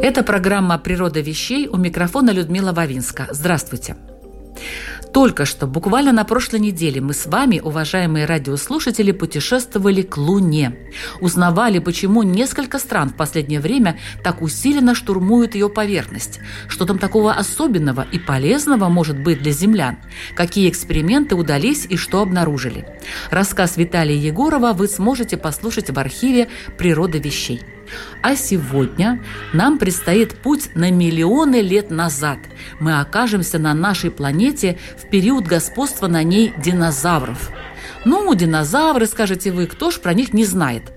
Это программа «Природа вещей» у микрофона Людмила Вавинска. Здравствуйте. Только что, буквально на прошлой неделе, мы с вами, уважаемые радиослушатели, путешествовали к Луне. Узнавали, почему несколько стран в последнее время так усиленно штурмуют ее поверхность. Что там такого особенного и полезного может быть для землян? Какие эксперименты удались и что обнаружили? Рассказ Виталия Егорова вы сможете послушать в архиве «Природа вещей». А сегодня нам предстоит путь на миллионы лет назад. Мы окажемся на нашей планете в период господства на ней динозавров. Ну, динозавры, скажете вы, кто ж про них не знает?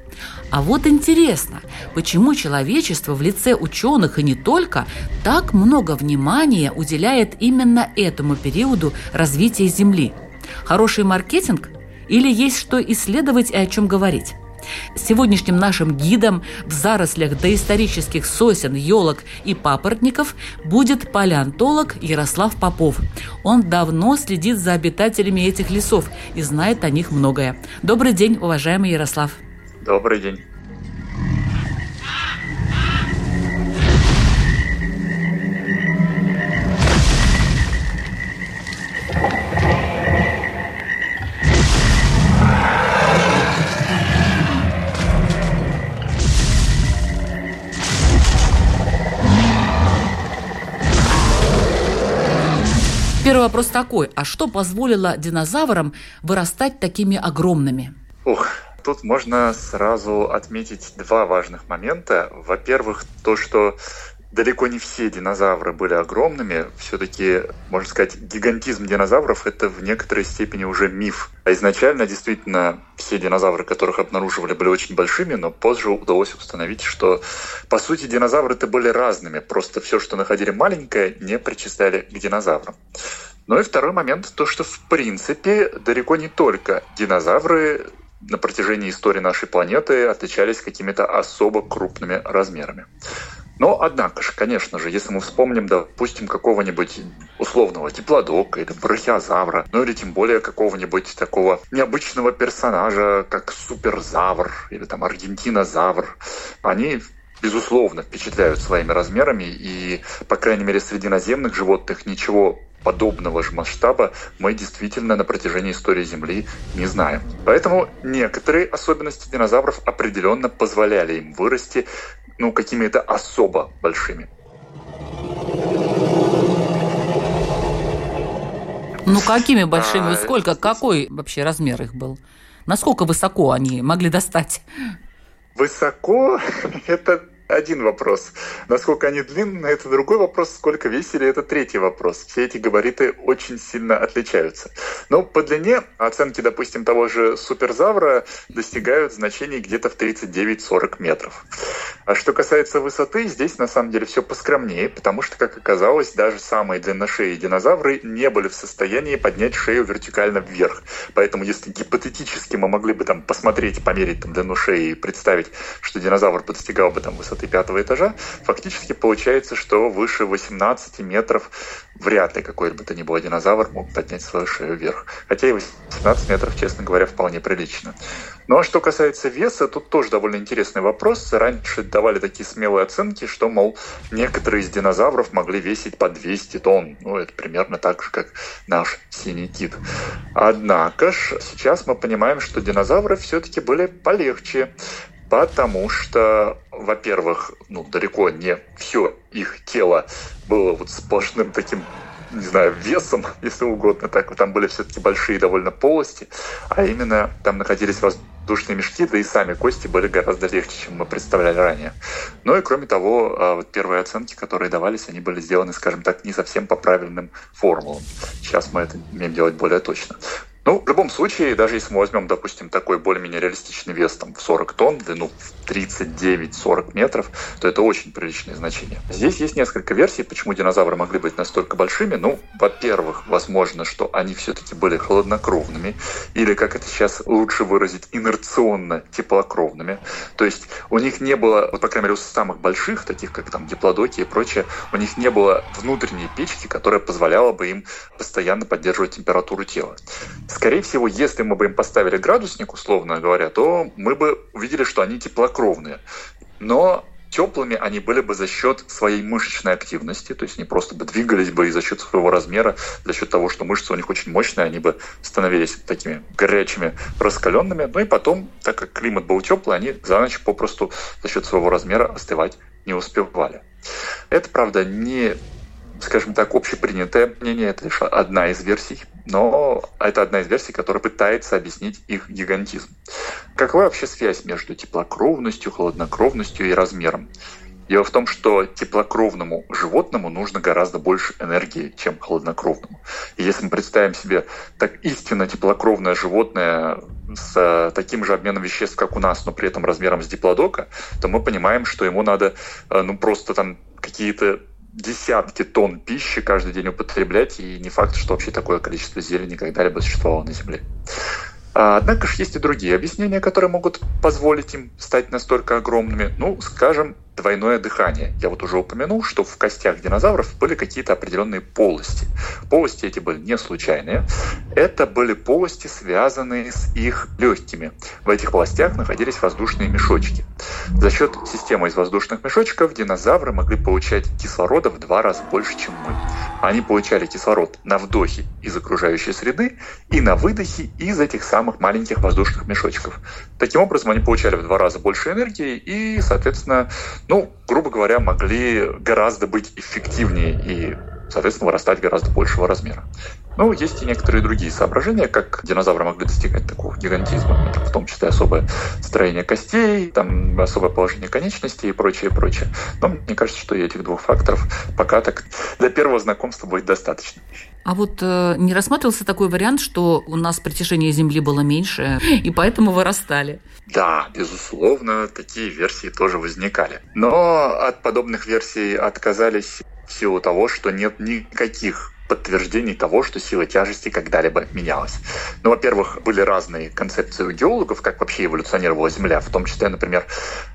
А вот интересно, почему человечество в лице ученых и не только так много внимания уделяет именно этому периоду развития Земли? Хороший маркетинг или есть что исследовать и о чем говорить? Сегодняшним нашим гидом в зарослях доисторических сосен, елок и папоротников будет палеонтолог Ярослав Попов. Он давно следит за обитателями этих лесов и знает о них многое. Добрый день, уважаемый Ярослав. Добрый день. Первый вопрос такой, а что позволило динозаврам вырастать такими огромными? Ух, тут можно сразу отметить два важных момента. Во-первых, то, что далеко не все динозавры были огромными. Все-таки, можно сказать, гигантизм динозавров – это в некоторой степени уже миф. А изначально, действительно, все динозавры, которых обнаруживали, были очень большими, но позже удалось установить, что, по сути, динозавры это были разными. Просто все, что находили маленькое, не причисляли к динозаврам. Ну и второй момент, то, что, в принципе, далеко не только динозавры на протяжении истории нашей планеты отличались какими-то особо крупными размерами. Но, однако же, конечно же, если мы вспомним, допустим, какого-нибудь условного диплодока или брахиозавра, ну или тем более какого-нибудь такого необычного персонажа, как суперзавр или там аргентинозавр, они безусловно, впечатляют своими размерами, и, по крайней мере, среди наземных животных ничего подобного же масштаба мы действительно на протяжении истории Земли не знаем. Поэтому некоторые особенности динозавров определенно позволяли им вырасти ну, какими-то особо большими. Ну, какими большими? А, Сколько? Какой вообще размер их был? Насколько высоко они могли достать? Высоко это один вопрос. Насколько они длинные, это другой вопрос. Сколько весили, это третий вопрос. Все эти габариты очень сильно отличаются. Но по длине оценки, допустим, того же суперзавра достигают значений где-то в 39-40 метров. А что касается высоты, здесь на самом деле все поскромнее, потому что, как оказалось, даже самые длинношеи динозавры не были в состоянии поднять шею вертикально вверх. Поэтому, если гипотетически мы могли бы там посмотреть, померить там, длину шеи и представить, что динозавр достигал бы там высоты высоты пятого этажа, фактически получается, что выше 18 метров вряд ли какой бы то ни был динозавр мог поднять свою шею вверх. Хотя и 18 метров, честно говоря, вполне прилично. Ну а что касается веса, тут тоже довольно интересный вопрос. Раньше давали такие смелые оценки, что, мол, некоторые из динозавров могли весить по 200 тонн. Ну, это примерно так же, как наш синий кит. Однако ж, сейчас мы понимаем, что динозавры все-таки были полегче. Потому что, во-первых, ну, далеко не все их тело было вот сплошным таким не знаю, весом, если угодно, так там были все-таки большие довольно полости, а именно там находились воздушные мешки, да и сами кости были гораздо легче, чем мы представляли ранее. Ну и кроме того, а, вот первые оценки, которые давались, они были сделаны, скажем так, не совсем по правильным формулам. Сейчас мы это умеем делать более точно. Ну, в любом случае, даже если мы возьмем, допустим, такой более-менее реалистичный вес там, в 40 тонн, длину в 39-40 метров, то это очень приличное значение. Здесь есть несколько версий, почему динозавры могли быть настолько большими. Ну, во-первых, возможно, что они все-таки были холоднокровными, или, как это сейчас лучше выразить, инерционно теплокровными. То есть у них не было, вот, по крайней мере, у самых больших, таких как там диплодоки и прочее, у них не было внутренней печки, которая позволяла бы им постоянно поддерживать температуру тела. Скорее всего, если мы бы им поставили градусник, условно говоря, то мы бы увидели, что они теплокровные. Но теплыми они были бы за счет своей мышечной активности, то есть они просто бы двигались бы и за счет своего размера, за счет того, что мышцы у них очень мощные, они бы становились такими горячими, раскаленными. Ну и потом, так как климат был теплый, они за ночь попросту за счет своего размера остывать не успевали. Это, правда, не скажем так, общепринятое мнение, это лишь одна из версий, но это одна из версий, которая пытается объяснить их гигантизм. Какова вообще связь между теплокровностью, холоднокровностью и размером? Дело в том, что теплокровному животному нужно гораздо больше энергии, чем холоднокровному. И если мы представим себе так истинно теплокровное животное с таким же обменом веществ, как у нас, но при этом размером с диплодока, то мы понимаем, что ему надо э, ну, просто там какие-то десятки тонн пищи каждый день употреблять, и не факт, что вообще такое количество зелени когда-либо существовало на Земле. А, однако же есть и другие объяснения, которые могут позволить им стать настолько огромными. Ну, скажем, двойное дыхание. Я вот уже упомянул, что в костях динозавров были какие-то определенные полости. Полости эти были не случайные. Это были полости, связанные с их легкими. В этих полостях находились воздушные мешочки. За счет системы из воздушных мешочков динозавры могли получать кислорода в два раза больше, чем мы. Они получали кислород на вдохе из окружающей среды и на выдохе из этих самых маленьких воздушных мешочков. Таким образом, они получали в два раза больше энергии и, соответственно, ну, грубо говоря, могли гораздо быть эффективнее и соответственно, вырастать гораздо большего размера. Ну, есть и некоторые другие соображения, как динозавры могли достигать такого гигантизма. Это в том числе особое строение костей, там особое положение конечностей и прочее, прочее. Но мне кажется, что и этих двух факторов пока так для первого знакомства будет достаточно. А вот э, не рассматривался такой вариант, что у нас притяжение Земли было меньше, и поэтому вырастали? Да, безусловно, такие версии тоже возникали. Но от подобных версий отказались в силу того, что нет никаких подтверждений того, что сила тяжести когда-либо менялась. Ну, во-первых, были разные концепции у геологов, как вообще эволюционировала Земля. В том числе, например,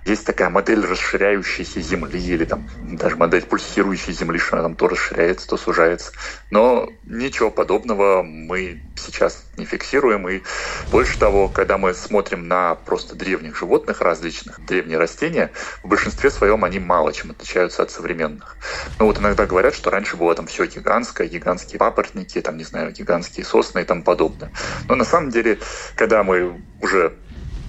есть такая модель расширяющейся Земли или там даже модель пульсирующей Земли, что она там то расширяется, то сужается. Но ничего подобного мы сейчас не фиксируем. И больше того, когда мы смотрим на просто древних животных различных, древние растения, в большинстве своем они мало чем отличаются от современных. Ну вот иногда говорят, что раньше было там все гигантское, гигантские папоротники, там, не знаю, гигантские сосны и тому подобное. Но на самом деле, когда мы уже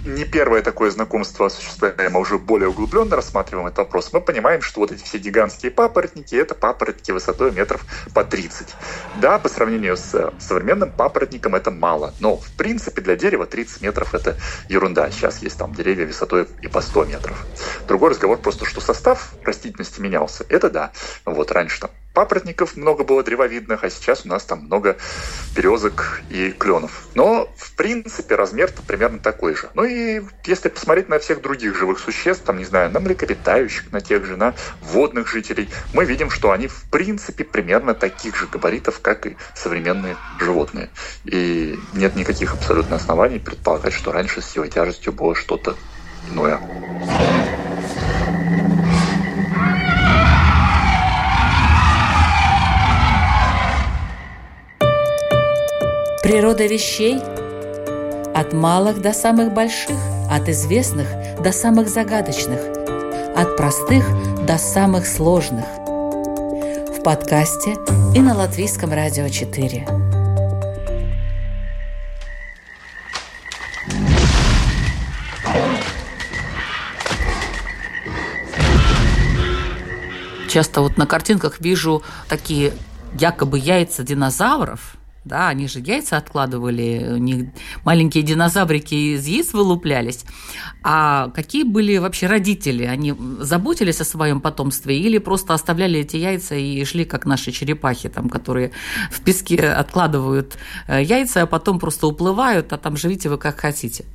не первое такое знакомство осуществляем, а уже более углубленно рассматриваем этот вопрос, мы понимаем, что вот эти все гигантские папоротники – это папоротники высотой метров по 30. Да, по сравнению с современным папоротником это мало, но в принципе для дерева 30 метров – это ерунда. Сейчас есть там деревья высотой и по 100 метров. Другой разговор просто, что состав растительности менялся. Это да. Вот раньше там папоротников много было древовидных, а сейчас у нас там много березок и кленов. Но, в принципе, размер-то примерно такой же. Ну и если посмотреть на всех других живых существ, там, не знаю, на млекопитающих, на тех же, на водных жителей, мы видим, что они, в принципе, примерно таких же габаритов, как и современные животные. И нет никаких абсолютно оснований предполагать, что раньше с силой тяжестью было что-то иное. Природа вещей от малых до самых больших, от известных до самых загадочных, от простых до самых сложных. В подкасте и на Латвийском радио 4. Часто вот на картинках вижу такие якобы яйца динозавров – да, они же яйца откладывали, у них маленькие динозаврики из яиц вылуплялись. А какие были вообще родители? Они заботились о своем потомстве или просто оставляли эти яйца и шли, как наши черепахи, там, которые в песке откладывают э, яйца, а потом просто уплывают, а там живите вы как хотите?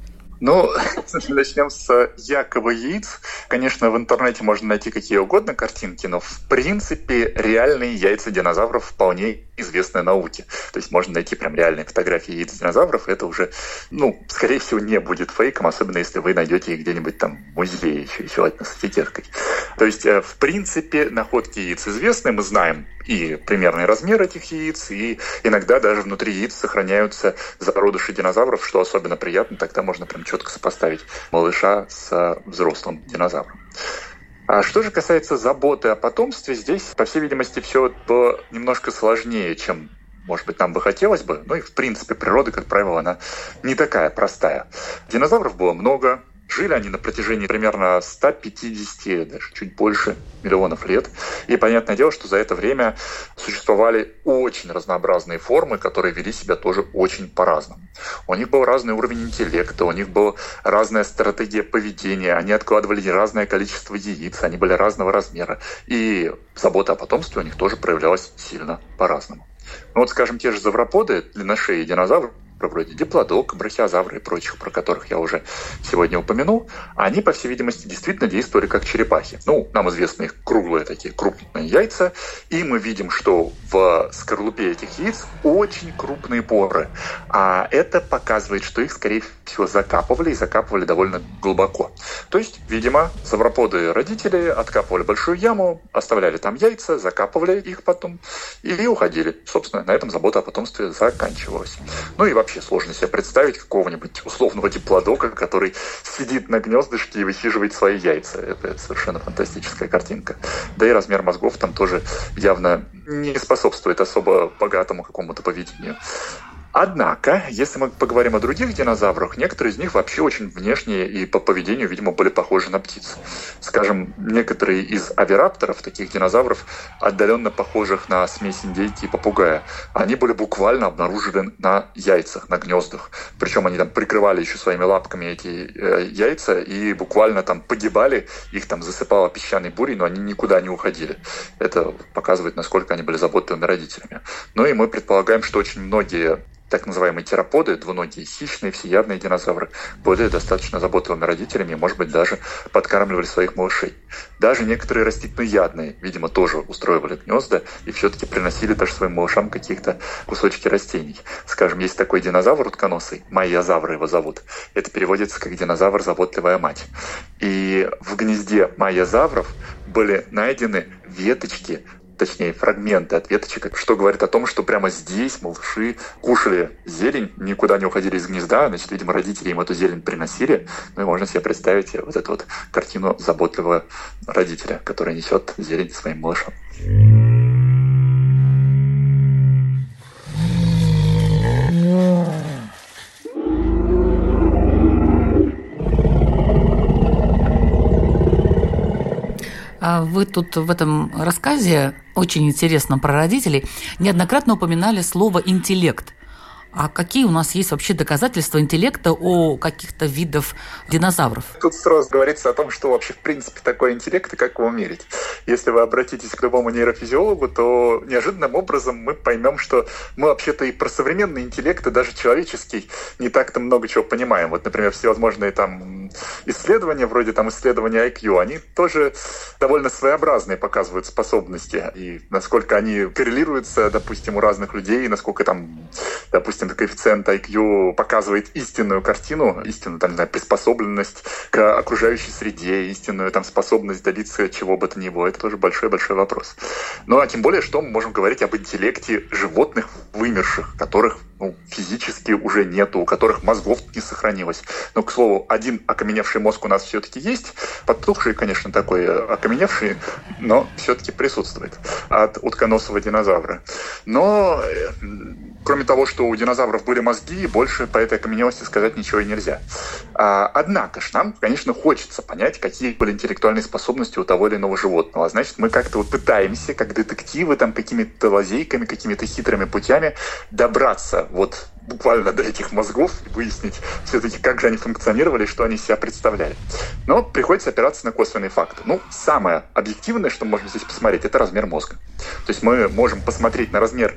Ну, начнем с якобы яиц. Конечно, в интернете можно найти какие угодно картинки, но в принципе реальные яйца динозавров вполне известны науке. То есть можно найти прям реальные фотографии яиц динозавров. Это уже, ну, скорее всего, не будет фейком, особенно если вы найдете их где-нибудь там в музее, еще, одна с этикеткой. То есть, э, в принципе, находки яиц известны, мы знаем и примерный размер этих яиц, и иногда даже внутри яиц сохраняются зародыши динозавров, что особенно приятно, тогда можно прям четко сопоставить малыша с взрослым динозавром. А что же касается заботы о потомстве, здесь, по всей видимости, все немножко сложнее, чем может быть, нам бы хотелось бы, но и, в принципе, природа, как правило, она не такая простая. Динозавров было много, Жили они на протяжении примерно 150, даже чуть больше миллионов лет. И понятное дело, что за это время существовали очень разнообразные формы, которые вели себя тоже очень по-разному. У них был разный уровень интеллекта, у них была разная стратегия поведения, они откладывали разное количество яиц, они были разного размера. И забота о потомстве у них тоже проявлялась сильно по-разному. Ну вот, скажем, те же завроподы, длинношеи динозавры, вроде диплодок, брахиозавры и прочих, про которых я уже сегодня упомянул, они, по всей видимости, действительно действовали как черепахи. Ну, нам известны их круглые такие крупные яйца, и мы видим, что в скорлупе этих яиц очень крупные поры. А это показывает, что их, скорее всего, закапывали и закапывали довольно глубоко. То есть, видимо, савроподы родители откапывали большую яму, оставляли там яйца, закапывали их потом и уходили. Собственно, на этом забота о потомстве заканчивалась. Ну и вообще вообще сложно себе представить какого-нибудь условного диплодока, который сидит на гнездышке и высиживает свои яйца. Это совершенно фантастическая картинка. Да и размер мозгов там тоже явно не способствует особо богатому какому-то поведению. Однако, если мы поговорим о других динозаврах, некоторые из них вообще очень внешние и по поведению, видимо, были похожи на птиц. Скажем, некоторые из авирапторов, таких динозавров, отдаленно похожих на смесь индейки и попугая, они были буквально обнаружены на яйцах, на гнездах. Причем они там прикрывали еще своими лапками эти э, яйца и буквально там погибали, их там засыпало песчаной бурей, но они никуда не уходили. Это показывает, насколько они были заботливыми родителями. Ну и мы предполагаем, что очень многие так называемые тераподы, двуногие хищные, всеядные динозавры, были достаточно заботливыми родителями и, может быть, даже подкармливали своих малышей. Даже некоторые растительноядные, видимо, тоже устроивали гнезда и все-таки приносили даже своим малышам каких-то кусочки растений. Скажем, есть такой динозавр утконосый, майязавр его зовут. Это переводится как динозавр «заботливая мать». И в гнезде майязавров были найдены веточки точнее, фрагменты от веточек, что говорит о том, что прямо здесь малыши кушали зелень, никуда не уходили из гнезда, значит, видимо, родители им эту зелень приносили. Ну и можно себе представить вот эту вот картину заботливого родителя, который несет зелень своим малышам. Вы тут в этом рассказе, очень интересном про родителей, неоднократно упоминали слово «интеллект». А какие у нас есть вообще доказательства интеллекта о каких-то видах динозавров? Тут сразу говорится о том, что вообще в принципе такой интеллект и как его мерить. Если вы обратитесь к любому нейрофизиологу, то неожиданным образом мы поймем, что мы вообще-то и про современный интеллект, и даже человеческий, не так-то много чего понимаем. Вот, например, всевозможные там исследования, вроде там исследования IQ, они тоже довольно своеобразные показывают способности. И насколько они коррелируются, допустим, у разных людей, насколько там, допустим, допустим, коэффициент IQ показывает истинную картину, истинную, там, не приспособленность к окружающей среде, истинную там способность добиться чего бы то ни было, это тоже большой-большой вопрос. Ну, а тем более, что мы можем говорить об интеллекте животных вымерших, которых ну, физически уже нету, у которых мозгов не сохранилось. Но, к слову, один окаменевший мозг у нас все-таки есть, потухший, конечно, такой окаменевший, но все-таки присутствует от утконосого динозавра. Но Кроме того, что у динозавров были мозги, больше по этой окаменелости сказать ничего и нельзя. А, однако ж нам, конечно, хочется понять, какие были интеллектуальные способности у того или иного животного. Значит, мы как-то вот пытаемся, как детективы, там какими-то лазейками, какими-то хитрыми путями добраться вот буквально до этих мозгов и выяснить все-таки, как же они функционировали, что они себя представляли. Но приходится опираться на косвенные факты. Ну, самое объективное, что можем здесь посмотреть, это размер мозга. То есть мы можем посмотреть на размер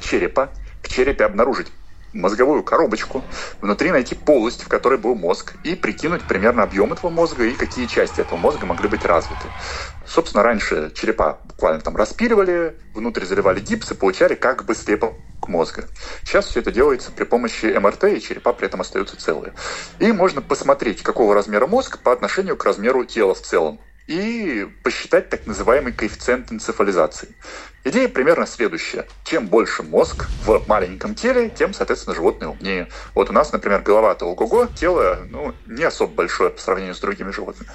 черепа, в черепе обнаружить мозговую коробочку, внутри найти полость, в которой был мозг, и прикинуть примерно объем этого мозга и какие части этого мозга могли быть развиты. Собственно, раньше черепа буквально там распиливали, внутрь заливали гипс и получали как бы слепок мозга. Сейчас все это делается при помощи МРТ, и черепа при этом остаются целые. И можно посмотреть, какого размера мозг по отношению к размеру тела в целом и посчитать так называемый коэффициент энцефализации. Идея примерно следующая. Чем больше мозг в маленьком теле, тем, соответственно, животное умнее. Вот у нас, например, голова-то ого-го, тело ну, не особо большое по сравнению с другими животными.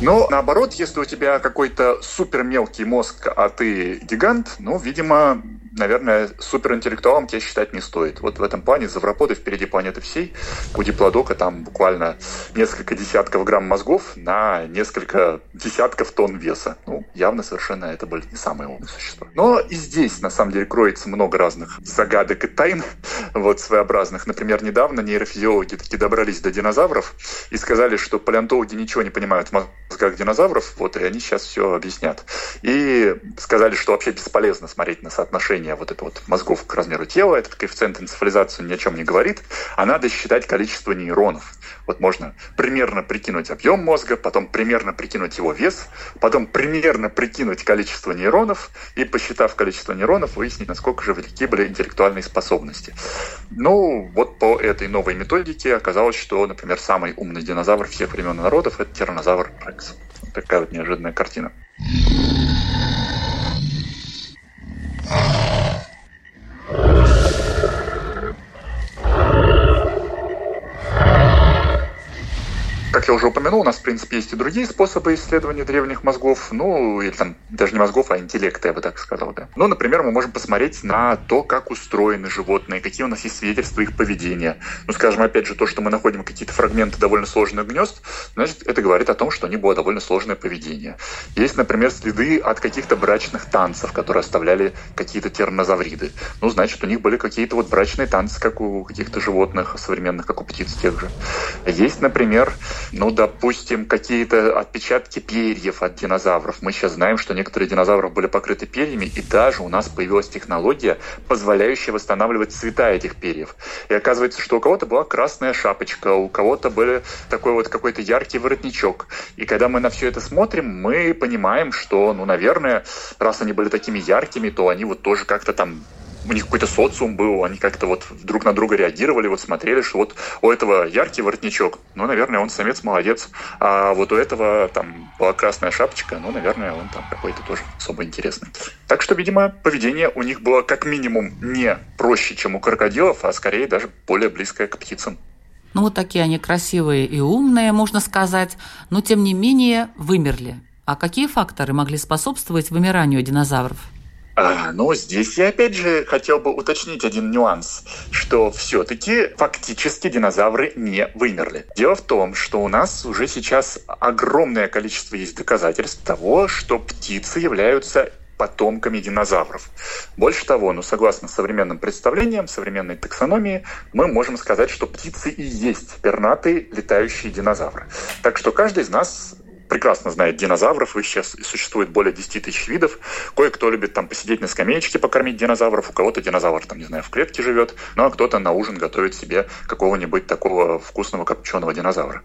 Но наоборот, если у тебя какой-то супер мелкий мозг, а ты гигант, ну, видимо, наверное, суперинтеллектуалом тебя считать не стоит. Вот в этом плане Завроподы впереди планеты всей. У диплодока там буквально несколько десятков грамм мозгов на несколько десятков тонн веса. Ну, явно совершенно это были не самые умные существа. Но и здесь, на самом деле, кроется много разных загадок и тайн, вот своеобразных. Например, недавно нейрофизиологи таки добрались до динозавров и сказали, что палеонтологи ничего не понимают в мозгах динозавров, вот, и они сейчас все объяснят. И сказали, что вообще бесполезно смотреть на соотношение соотношение вот этого вот мозгов к размеру тела, этот коэффициент энцефализации ни о чем не говорит, а надо считать количество нейронов. Вот можно примерно прикинуть объем мозга, потом примерно прикинуть его вес, потом примерно прикинуть количество нейронов и, посчитав количество нейронов, выяснить, насколько же велики были интеллектуальные способности. Ну, вот по этой новой методике оказалось, что, например, самый умный динозавр всех времен и народов – это тиранозавр Рекс. Такая вот неожиданная картина. Как я уже упомянул, у нас, в принципе, есть и другие способы исследования древних мозгов, ну, или там даже не мозгов, а интеллекта, я бы так сказал, да. Ну, например, мы можем посмотреть на то, как устроены животные, какие у нас есть свидетельства их поведения. Ну, скажем, опять же, то, что мы находим какие-то фрагменты довольно сложных гнезд, значит, это говорит о том, что у них было довольно сложное поведение. Есть, например, следы от каких-то брачных танцев, которые оставляли какие-то тернозавриды. Ну, значит, у них были какие-то вот брачные танцы, как у каких-то животных современных, как у птиц тех же. Есть, например, ну, допустим, какие-то отпечатки перьев от динозавров. Мы сейчас знаем, что некоторые динозавры были покрыты перьями, и даже у нас появилась технология, позволяющая восстанавливать цвета этих перьев. И оказывается, что у кого-то была красная шапочка, у кого-то был такой вот какой-то яркий воротничок. И когда мы на все это смотрим, мы понимаем, что, ну, наверное, раз они были такими яркими, то они вот тоже как-то там у них какой-то социум был, они как-то вот друг на друга реагировали, вот смотрели, что вот у этого яркий воротничок, ну, наверное, он самец молодец, а вот у этого там была красная шапочка, ну, наверное, он там какой-то тоже особо интересный. Так что, видимо, поведение у них было как минимум не проще, чем у крокодилов, а скорее даже более близкое к птицам. Ну, вот такие они красивые и умные, можно сказать, но, тем не менее, вымерли. А какие факторы могли способствовать вымиранию динозавров? А, но здесь я опять же хотел бы уточнить один нюанс, что все-таки фактически динозавры не вымерли. Дело в том, что у нас уже сейчас огромное количество есть доказательств того, что птицы являются потомками динозавров. Больше того, ну, согласно современным представлениям, современной таксономии, мы можем сказать, что птицы и есть пернатые летающие динозавры. Так что каждый из нас прекрасно знает динозавров, их сейчас существует более 10 тысяч видов. Кое-кто любит там посидеть на скамеечке, покормить динозавров, у кого-то динозавр там, не знаю, в клетке живет, ну а кто-то на ужин готовит себе какого-нибудь такого вкусного копченого динозавра.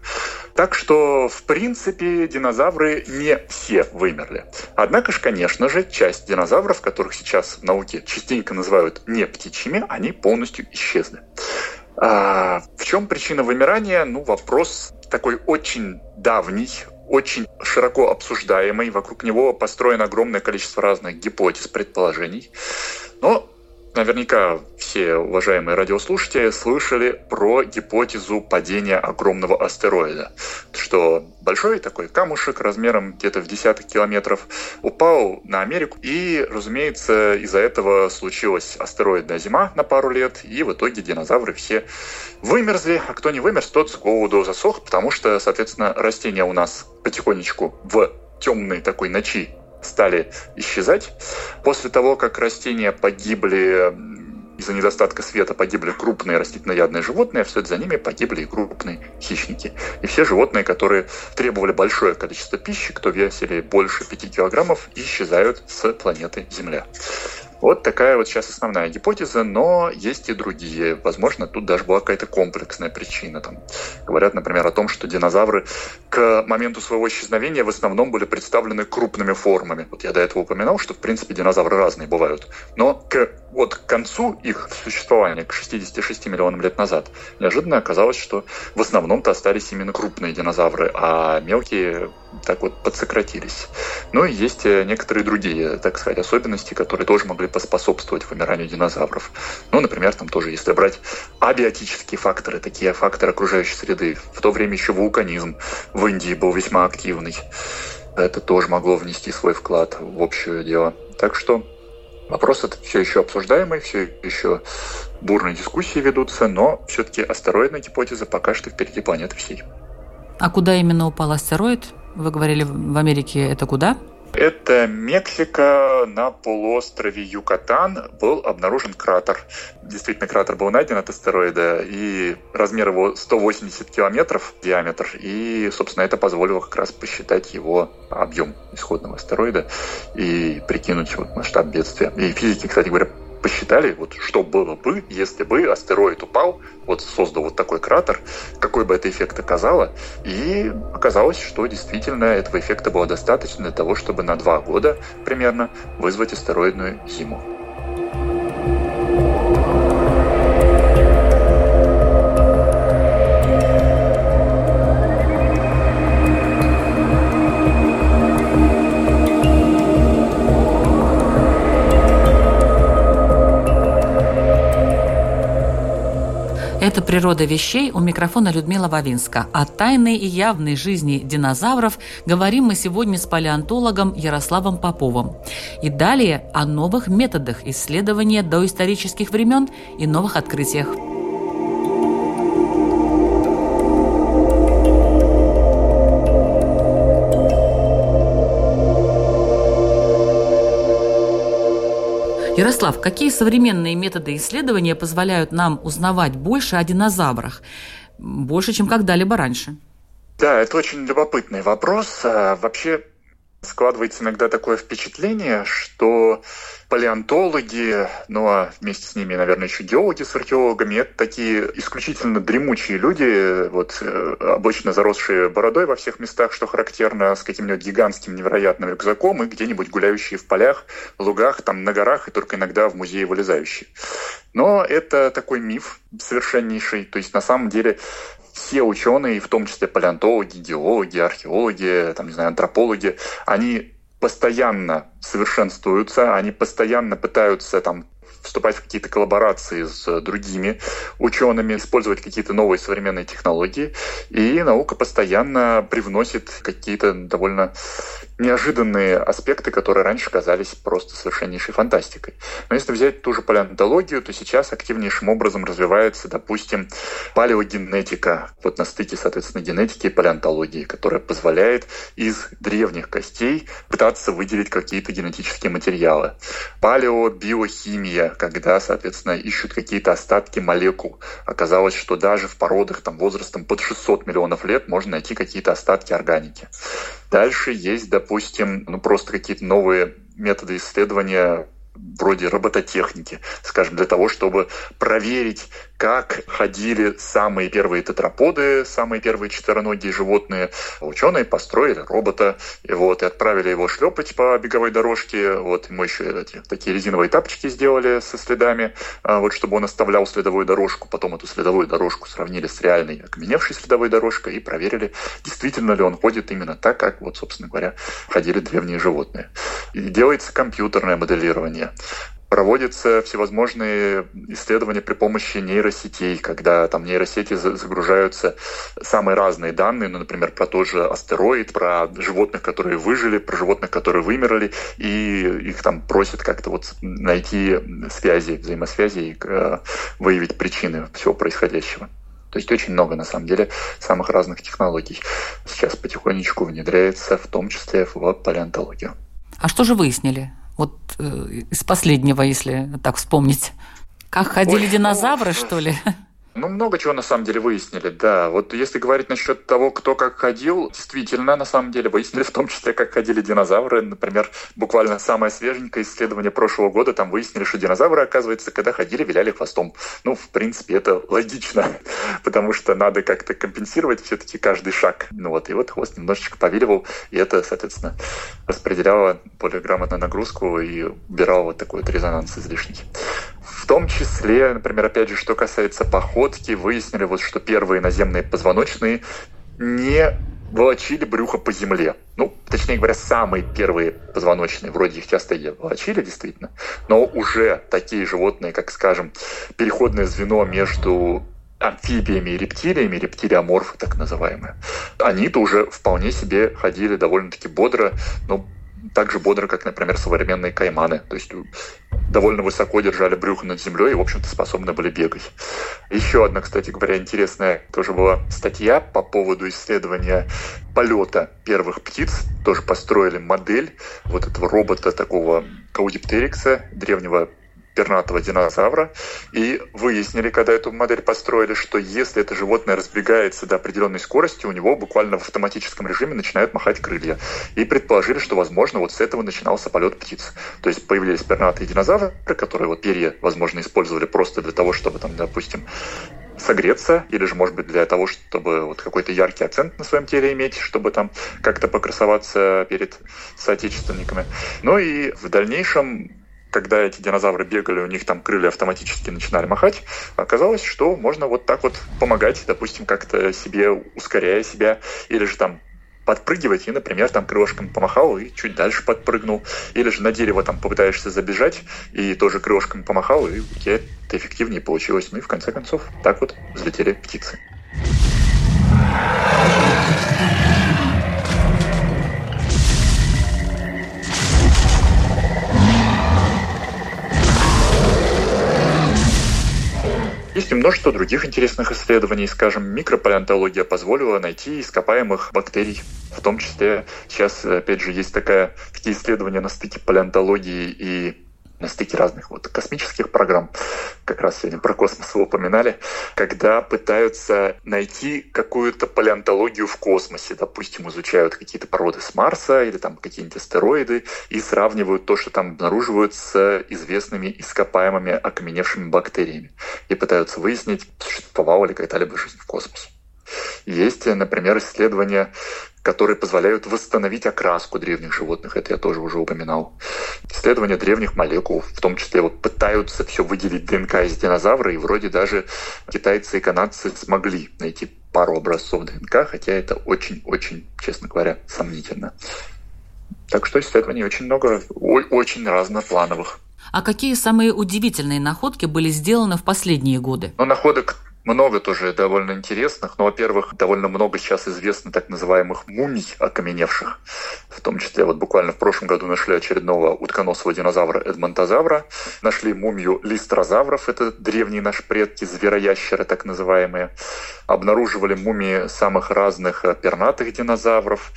Так что, в принципе, динозавры не все вымерли. Однако же, конечно же, часть динозавров, которых сейчас в науке частенько называют не птичьими, они полностью исчезли. А в чем причина вымирания? Ну, вопрос такой очень давний, очень широко обсуждаемый, вокруг него построено огромное количество разных гипотез, предположений. Но Наверняка все уважаемые радиослушатели слышали про гипотезу падения огромного астероида, что большой такой камушек размером где-то в десяток километров упал на Америку, и, разумеется, из-за этого случилась астероидная зима на пару лет, и в итоге динозавры все вымерзли, а кто не вымерз, тот с голоду засох, потому что, соответственно, растения у нас потихонечку в темной такой ночи стали исчезать. После того, как растения погибли из-за недостатка света погибли крупные растительноядные животные, а вслед за ними погибли и крупные хищники. И все животные, которые требовали большое количество пищи, кто весили больше 5 килограммов, исчезают с планеты Земля. Вот такая вот сейчас основная гипотеза, но есть и другие. Возможно, тут даже была какая-то комплексная причина. Там говорят, например, о том, что динозавры к моменту своего исчезновения в основном были представлены крупными формами. Вот я до этого упоминал, что, в принципе, динозавры разные бывают. Но к, вот к концу их существования, к 66 миллионам лет назад, неожиданно оказалось, что в основном-то остались именно крупные динозавры, а мелкие так вот подсократились. Ну и есть э, некоторые другие, так сказать, особенности, которые тоже могли поспособствовать вымиранию динозавров. Ну, например, там тоже, если брать абиотические факторы, такие факторы окружающей среды. В то время еще вулканизм в Индии был весьма активный. Это тоже могло внести свой вклад в общее дело. Так что вопрос этот все еще обсуждаемый, все еще бурные дискуссии ведутся, но все-таки астероидная гипотеза пока что впереди планеты всей. А куда именно упал астероид? Вы говорили, в Америке это куда? Это Мексика на полуострове Юкатан был обнаружен кратер. Действительно, кратер был найден от астероида, и размер его 180 километров диаметр, и, собственно, это позволило как раз посчитать его объем исходного астероида и прикинуть вот масштаб бедствия. И физики, кстати говоря, посчитали, вот что было бы, если бы астероид упал, вот создал вот такой кратер, какой бы это эффект оказало, и оказалось, что действительно этого эффекта было достаточно для того, чтобы на два года примерно вызвать астероидную зиму. «Природа вещей» у микрофона Людмила Вавинска. О тайной и явной жизни динозавров говорим мы сегодня с палеонтологом Ярославом Поповым. И далее о новых методах исследования доисторических времен и новых открытиях. Ярослав, какие современные методы исследования позволяют нам узнавать больше о динозаврах? Больше, чем когда-либо раньше. Да, это очень любопытный вопрос. А, вообще, Складывается иногда такое впечатление, что палеонтологи, ну а вместе с ними, наверное, еще геологи с археологами, это такие исключительно дремучие люди, вот э, обычно заросшие бородой во всех местах, что характерно, с каким-нибудь гигантским невероятным рюкзаком и где-нибудь гуляющие в полях, лугах, там на горах и только иногда в музее вылезающие. Но это такой миф совершеннейший. То есть на самом деле все ученые, в том числе палеонтологи, геологи, археологи, там, не знаю, антропологи, они постоянно совершенствуются, они постоянно пытаются там вступать в какие-то коллаборации с другими учеными, использовать какие-то новые современные технологии. И наука постоянно привносит какие-то довольно неожиданные аспекты, которые раньше казались просто совершеннейшей фантастикой. Но если взять ту же палеонтологию, то сейчас активнейшим образом развивается, допустим, палеогенетика, вот на стыке, соответственно, генетики и палеонтологии, которая позволяет из древних костей пытаться выделить какие-то генетические материалы. Палеобиохимия, когда, соответственно, ищут какие-то остатки молекул. Оказалось, что даже в породах там, возрастом под 600 миллионов лет можно найти какие-то остатки органики. Дальше есть, допустим, ну просто какие-то новые методы исследования вроде робототехники, скажем, для того, чтобы проверить, как ходили самые первые тетраподы, самые первые четвероногие животные. Ученые построили робота и, вот, и отправили его шлепать по беговой дорожке. Вот, ему еще эти, такие резиновые тапочки сделали со следами, а, вот, чтобы он оставлял следовую дорожку. Потом эту следовую дорожку сравнили с реальной окаменевшей следовой дорожкой и проверили, действительно ли он ходит именно так, как, вот, собственно говоря, ходили древние животные. И делается компьютерное моделирование Проводятся всевозможные исследования при помощи нейросетей, когда там нейросети загружаются самые разные данные, ну, например, про тот же астероид, про животных, которые выжили, про животных, которые вымерли, и их там просят как-то вот найти связи, взаимосвязи и э, выявить причины всего происходящего. То есть очень много, на самом деле, самых разных технологий сейчас потихонечку внедряется, в том числе в палеонтологию. А что же выяснили? Вот э, из последнего, если так вспомнить. Как ходили Ой, динозавры, ну, что ли? Ну, много чего на самом деле выяснили, да. Вот если говорить насчет того, кто как ходил, действительно, на самом деле, выяснили в том числе, как ходили динозавры. Например, буквально самое свеженькое исследование прошлого года, там выяснили, что динозавры, оказывается, когда ходили, виляли хвостом. Ну, в принципе, это логично, потому что надо как-то компенсировать все-таки каждый шаг. Ну вот, и вот хвост немножечко повиливал, и это, соответственно, распределяло более грамотно нагрузку и убирало вот такой вот резонанс излишний. В том числе, например, опять же, что касается походки, выяснили, вот, что первые наземные позвоночные не волочили брюхо по земле. Ну, точнее говоря, самые первые позвоночные, вроде их часто и волочили, действительно, но уже такие животные, как, скажем, переходное звено между амфибиями и рептилиями, рептилиоморфы так называемые, они-то уже вполне себе ходили довольно-таки бодро, ну, так же бодро, как, например, современные кайманы. То есть довольно высоко держали брюхо над землей и, в общем-то, способны были бегать. Еще одна, кстати говоря, интересная тоже была статья по поводу исследования полета первых птиц. Тоже построили модель вот этого робота такого каудиптерикса, древнего пернатого динозавра, и выяснили, когда эту модель построили, что если это животное разбегается до определенной скорости, у него буквально в автоматическом режиме начинают махать крылья. И предположили, что, возможно, вот с этого начинался полет птиц. То есть появились пернатые динозавры, которые вот перья, возможно, использовали просто для того, чтобы, там, допустим, согреться, или же, может быть, для того, чтобы вот какой-то яркий акцент на своем теле иметь, чтобы там как-то покрасоваться перед соотечественниками. Ну и в дальнейшем когда эти динозавры бегали, у них там крылья автоматически начинали махать, оказалось, что можно вот так вот помогать, допустим, как-то себе, ускоряя себя, или же там подпрыгивать и, например, там крылышком помахал и чуть дальше подпрыгнул. Или же на дерево там попытаешься забежать и тоже крылышком помахал, и у тебя это эффективнее получилось. Ну и в конце концов так вот взлетели птицы. Есть и множество других интересных исследований. Скажем, микропалеонтология позволила найти ископаемых бактерий. В том числе сейчас, опять же, есть такая, такие исследования на стыке палеонтологии и на стыке разных вот космических программ, как раз сегодня про космос вы упоминали, когда пытаются найти какую-то палеонтологию в космосе. Допустим, изучают какие-то породы с Марса или там какие-нибудь астероиды и сравнивают то, что там обнаруживают с известными ископаемыми окаменевшими бактериями. И пытаются выяснить, существовала ли какая-либо жизнь в космосе. Есть, например, исследования которые позволяют восстановить окраску древних животных. Это я тоже уже упоминал. Исследования древних молекул, в том числе вот пытаются все выделить ДНК из динозавра, и вроде даже китайцы и канадцы смогли найти пару образцов ДНК, хотя это очень-очень, честно говоря, сомнительно. Так что исследований очень много, очень разноплановых. А какие самые удивительные находки были сделаны в последние годы? Ну, находок много тоже довольно интересных. Но, во-первых, довольно много сейчас известно так называемых мумий окаменевших. В том числе вот буквально в прошлом году нашли очередного утконосого динозавра Эдмонтозавра. Нашли мумию листрозавров, это древние наши предки, звероящеры так называемые. Обнаруживали мумии самых разных пернатых динозавров.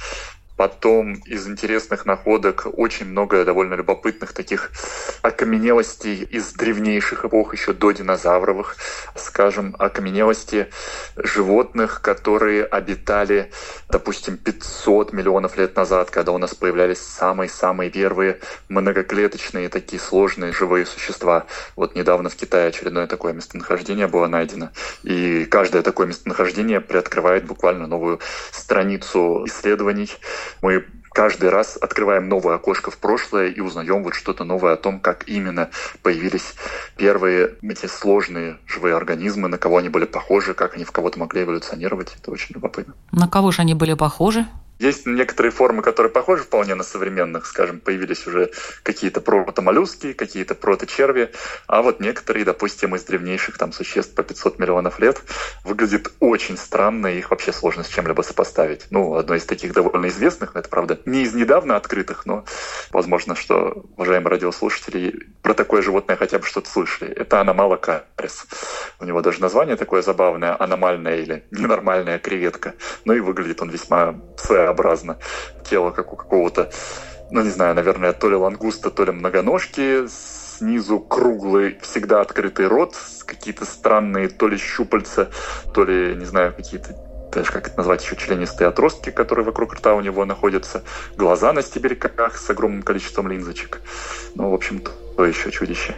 Потом из интересных находок очень много довольно любопытных таких окаменелостей из древнейших эпох, еще до динозавровых, скажем, окаменелости животных, которые обитали, допустим, 500 миллионов лет назад, когда у нас появлялись самые-самые первые многоклеточные такие сложные живые существа. Вот недавно в Китае очередное такое местонахождение было найдено. И каждое такое местонахождение приоткрывает буквально новую страницу исследований мы каждый раз открываем новое окошко в прошлое и узнаем вот что-то новое о том, как именно появились первые эти сложные живые организмы, на кого они были похожи, как они в кого-то могли эволюционировать. Это очень любопытно. На кого же они были похожи? Есть некоторые формы, которые похожи вполне на современных, скажем, появились уже какие-то протомоллюски, какие-то проточерви, а вот некоторые, допустим, из древнейших там существ по 500 миллионов лет выглядят очень странно, и их вообще сложно с чем-либо сопоставить. Ну, одно из таких довольно известных, это, правда, не из недавно открытых, но возможно, что уважаемые радиослушатели про такое животное хотя бы что-то слышали. Это аномала карис. У него даже название такое забавное, аномальная или ненормальная креветка. Ну и выглядит он весьма своеобразно. Тело как у какого-то, ну не знаю, наверное, то ли лангуста, то ли многоножки, снизу круглый, всегда открытый рот, какие-то странные то ли щупальца, то ли, не знаю, какие-то даже как это назвать, еще членистые отростки, которые вокруг рта у него находятся, глаза на стебельках с огромным количеством линзочек. Ну, в общем, то еще чудище.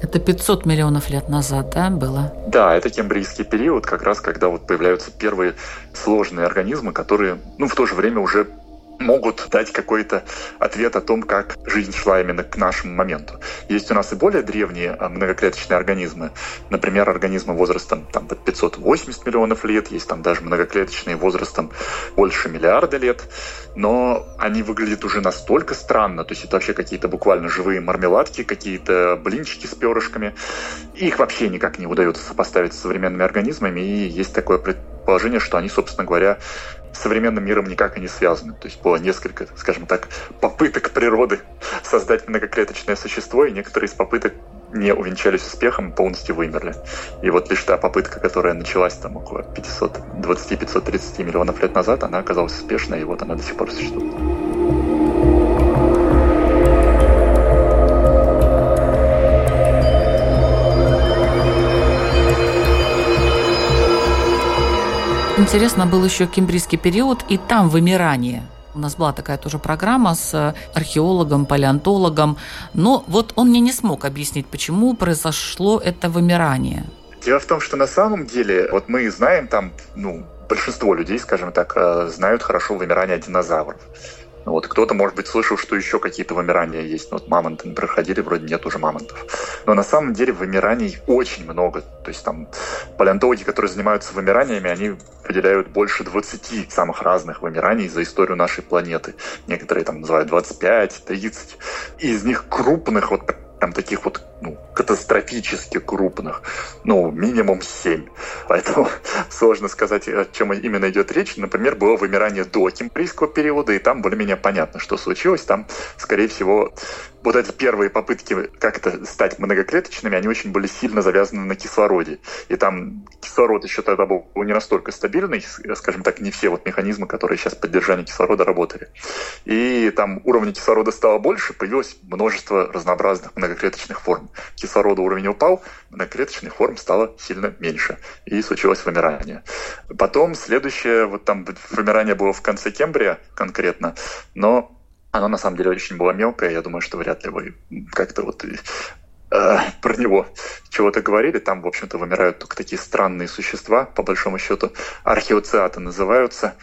Это 500 миллионов лет назад, да, было? Да, это кембрийский период, как раз когда вот появляются первые сложные организмы, которые, ну, в то же время уже могут дать какой-то ответ о том, как жизнь шла именно к нашему моменту. Есть у нас и более древние а, многоклеточные организмы, например, организмы возрастом там, 580 миллионов лет, есть там даже многоклеточные возрастом больше миллиарда лет, но они выглядят уже настолько странно, то есть это вообще какие-то буквально живые мармеладки, какие-то блинчики с перышками, их вообще никак не удается сопоставить с современными организмами, и есть такое предположение, что они, собственно говоря, с современным миром никак и не связаны. То есть было несколько, скажем так, попыток природы создать многоклеточное существо, и некоторые из попыток не увенчались успехом, полностью вымерли. И вот лишь та попытка, которая началась там около 520-530 миллионов лет назад, она оказалась успешной, и вот она до сих пор существует. Интересно был еще кембрийский период, и там вымирание. У нас была такая тоже программа с археологом, палеонтологом, но вот он мне не смог объяснить, почему произошло это вымирание. Дело в том, что на самом деле, вот мы знаем там, ну, большинство людей, скажем так, э, знают хорошо вымирание динозавров. Вот, кто-то, может быть, слышал, что еще какие-то вымирания есть. Ну, вот мамонты проходили, вроде нет уже мамонтов. Но на самом деле вымираний очень много. То есть там палеонтологи, которые занимаются вымираниями, они выделяют больше 20 самых разных вымираний за историю нашей планеты. Некоторые там называют 25, 30. И из них крупных вот там таких вот ну, катастрофически крупных, ну, минимум 7. Поэтому сложно сказать, о чем именно идет речь. Например, было вымирание до кембрийского периода, и там более-менее понятно, что случилось. Там, скорее всего, вот эти первые попытки как-то стать многоклеточными, они очень были сильно завязаны на кислороде. И там кислород еще тогда был не настолько стабильный, скажем так, не все вот механизмы, которые сейчас поддержание кислорода работали. И там уровня кислорода стало больше, появилось множество разнообразных многоклеточных форм. Кислорода уровень упал, многоклеточных форм стало сильно меньше. И случилось вымирание. Потом следующее, вот там вымирание было в конце Кембрия конкретно, но оно на самом деле очень было мелкое. Я думаю, что вряд ли вы как-то вот э, про него чего-то говорили. Там, в общем-то, вымирают только такие странные существа, по большому счету. Археоциаты называются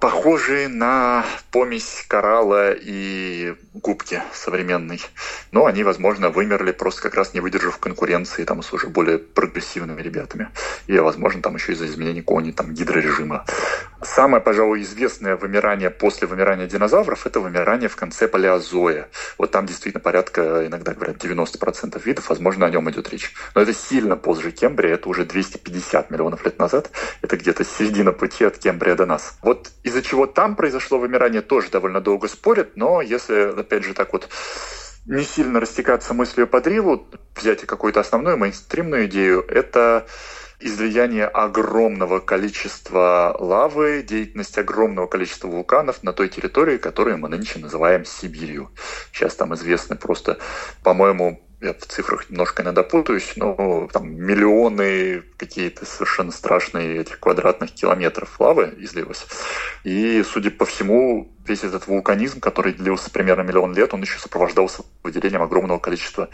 похожие на помесь коралла и губки современной. Но они, возможно, вымерли просто как раз не выдержав конкуренции там с уже более прогрессивными ребятами. И, возможно, там еще из-за изменений кони, там, гидрорежима. Самое, пожалуй, известное вымирание после вымирания динозавров – это вымирание в конце палеозоя. Вот там действительно порядка, иногда говорят, 90% видов, возможно, о нем идет речь. Но это сильно позже Кембрия, это уже 250 миллионов лет назад. Это где-то середина пути от Кембрия до нас. Вот из-за чего там произошло вымирание, тоже довольно долго спорят, но если, опять же, так вот не сильно растекаться мыслью по древу, взять какую-то основную мейнстримную идею, это излияние огромного количества лавы, деятельность огромного количества вулканов на той территории, которую мы нынче называем Сибирью. Сейчас там известны просто, по-моему, я в цифрах немножко иногда путаюсь, но там миллионы какие-то совершенно страшные этих квадратных километров лавы излилось. И, судя по всему, весь этот вулканизм, который длился примерно миллион лет, он еще сопровождался выделением огромного количества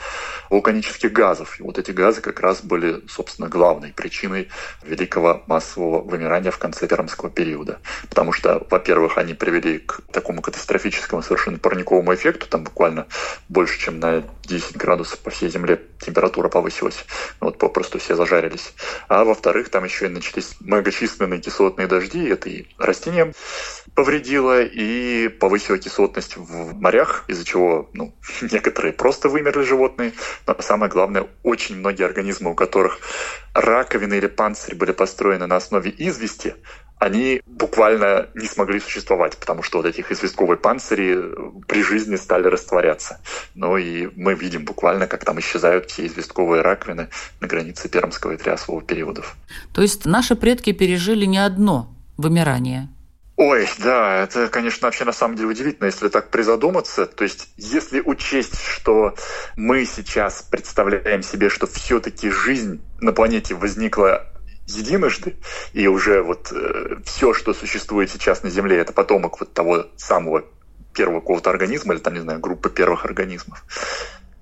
вулканических газов. И вот эти газы как раз были, собственно, главной причиной великого массового вымирания в конце пермского периода. Потому что, во-первых, они привели к такому катастрофическому совершенно парниковому эффекту, там буквально больше, чем на 10 градусов по всей Земле температура повысилась. Вот попросту все зажарились. А во-вторых, там еще и начались многочисленные кислотные дожди, это и растениям повредило, и повысило кислотность в морях, из-за чего ну, некоторые просто вымерли животные, но самое главное, очень многие организмы, у которых раковины или панцири были построены на основе извести, они буквально не смогли существовать, потому что вот этих известковые панцири при жизни стали растворяться. Ну и мы видим буквально, как там исчезают все известковые раковины на границе Пермского и Триасового периодов. То есть наши предки пережили не одно вымирание? Ой, да, это, конечно, вообще на самом деле удивительно, если так призадуматься. То есть, если учесть, что мы сейчас представляем себе, что все-таки жизнь на планете возникла единожды, и уже вот э, все, что существует сейчас на Земле, это потомок вот того самого первого какого-то организма или там, не знаю, группы первых организмов,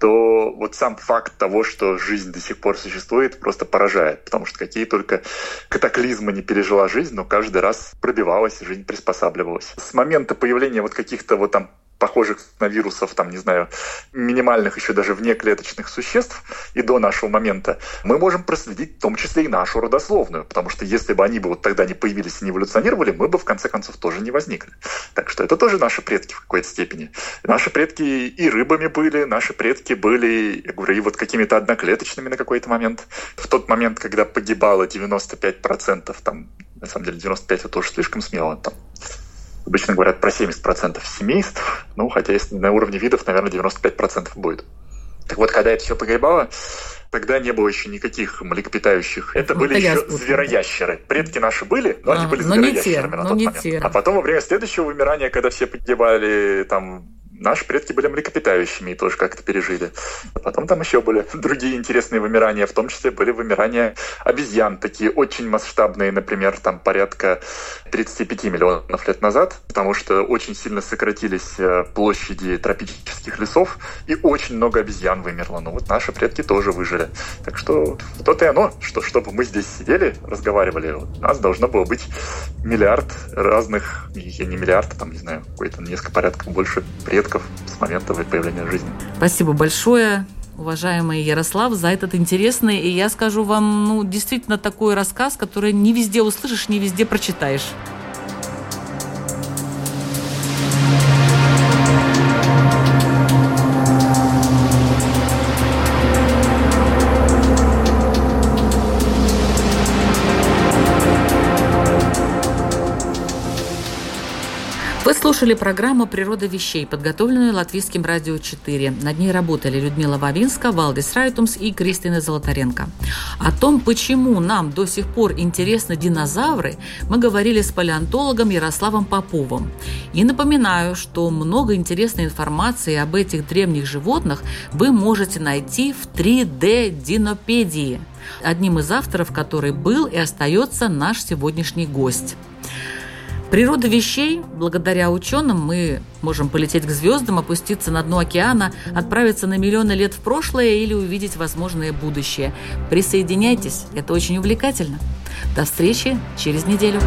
то вот сам факт того, что жизнь до сих пор существует, просто поражает, потому что какие только катаклизмы не пережила жизнь, но каждый раз пробивалась, жизнь приспосабливалась. С момента появления вот каких-то вот там похожих на вирусов, там, не знаю, минимальных еще даже внеклеточных существ и до нашего момента, мы можем проследить в том числе и нашу родословную, потому что если бы они бы вот тогда не появились и не эволюционировали, мы бы в конце концов тоже не возникли. Так что это тоже наши предки в какой-то степени. Наши предки и рыбами были, наши предки были, я говорю, и вот какими-то одноклеточными на какой-то момент. В тот момент, когда погибало 95%, там, на самом деле 95 это уже слишком смело, там, Обычно говорят про 70% семейств, ну, хотя если на уровне видов, наверное, 95% будет. Так вот, когда это все погибало, тогда не было еще никаких млекопитающих. Это ну, были это еще звероящеры. Предки наши были, но ага, они были звероящерами на тот момент. Те. А потом во время следующего вымирания, когда все погибали там Наши предки были млекопитающими и тоже как-то пережили. А потом там еще были другие интересные вымирания, в том числе были вымирания обезьян, такие очень масштабные, например, там порядка 35 миллионов лет назад, потому что очень сильно сократились э, площади тропических лесов, и очень много обезьян вымерло. Но вот наши предки тоже выжили. Так что то-то и оно, что чтобы мы здесь сидели, разговаривали, у нас должно было быть миллиард разных, я не миллиард, там, не знаю, какой-то несколько порядков больше предков предков с момента появления жизни. Спасибо большое уважаемый Ярослав, за этот интересный, и я скажу вам, ну, действительно такой рассказ, который не везде услышишь, не везде прочитаешь. Слушали программу «Природа вещей», подготовленную Латвийским радио 4. Над ней работали Людмила Вавинска, Валдис Райтумс и Кристина Золотаренко. О том, почему нам до сих пор интересны динозавры, мы говорили с палеонтологом Ярославом Поповым. И напоминаю, что много интересной информации об этих древних животных вы можете найти в 3D-динопедии, одним из авторов которой был и остается наш сегодняшний гость. Природа вещей, благодаря ученым мы можем полететь к звездам, опуститься на дно океана, отправиться на миллионы лет в прошлое или увидеть возможное будущее. Присоединяйтесь, это очень увлекательно. До встречи через неделю.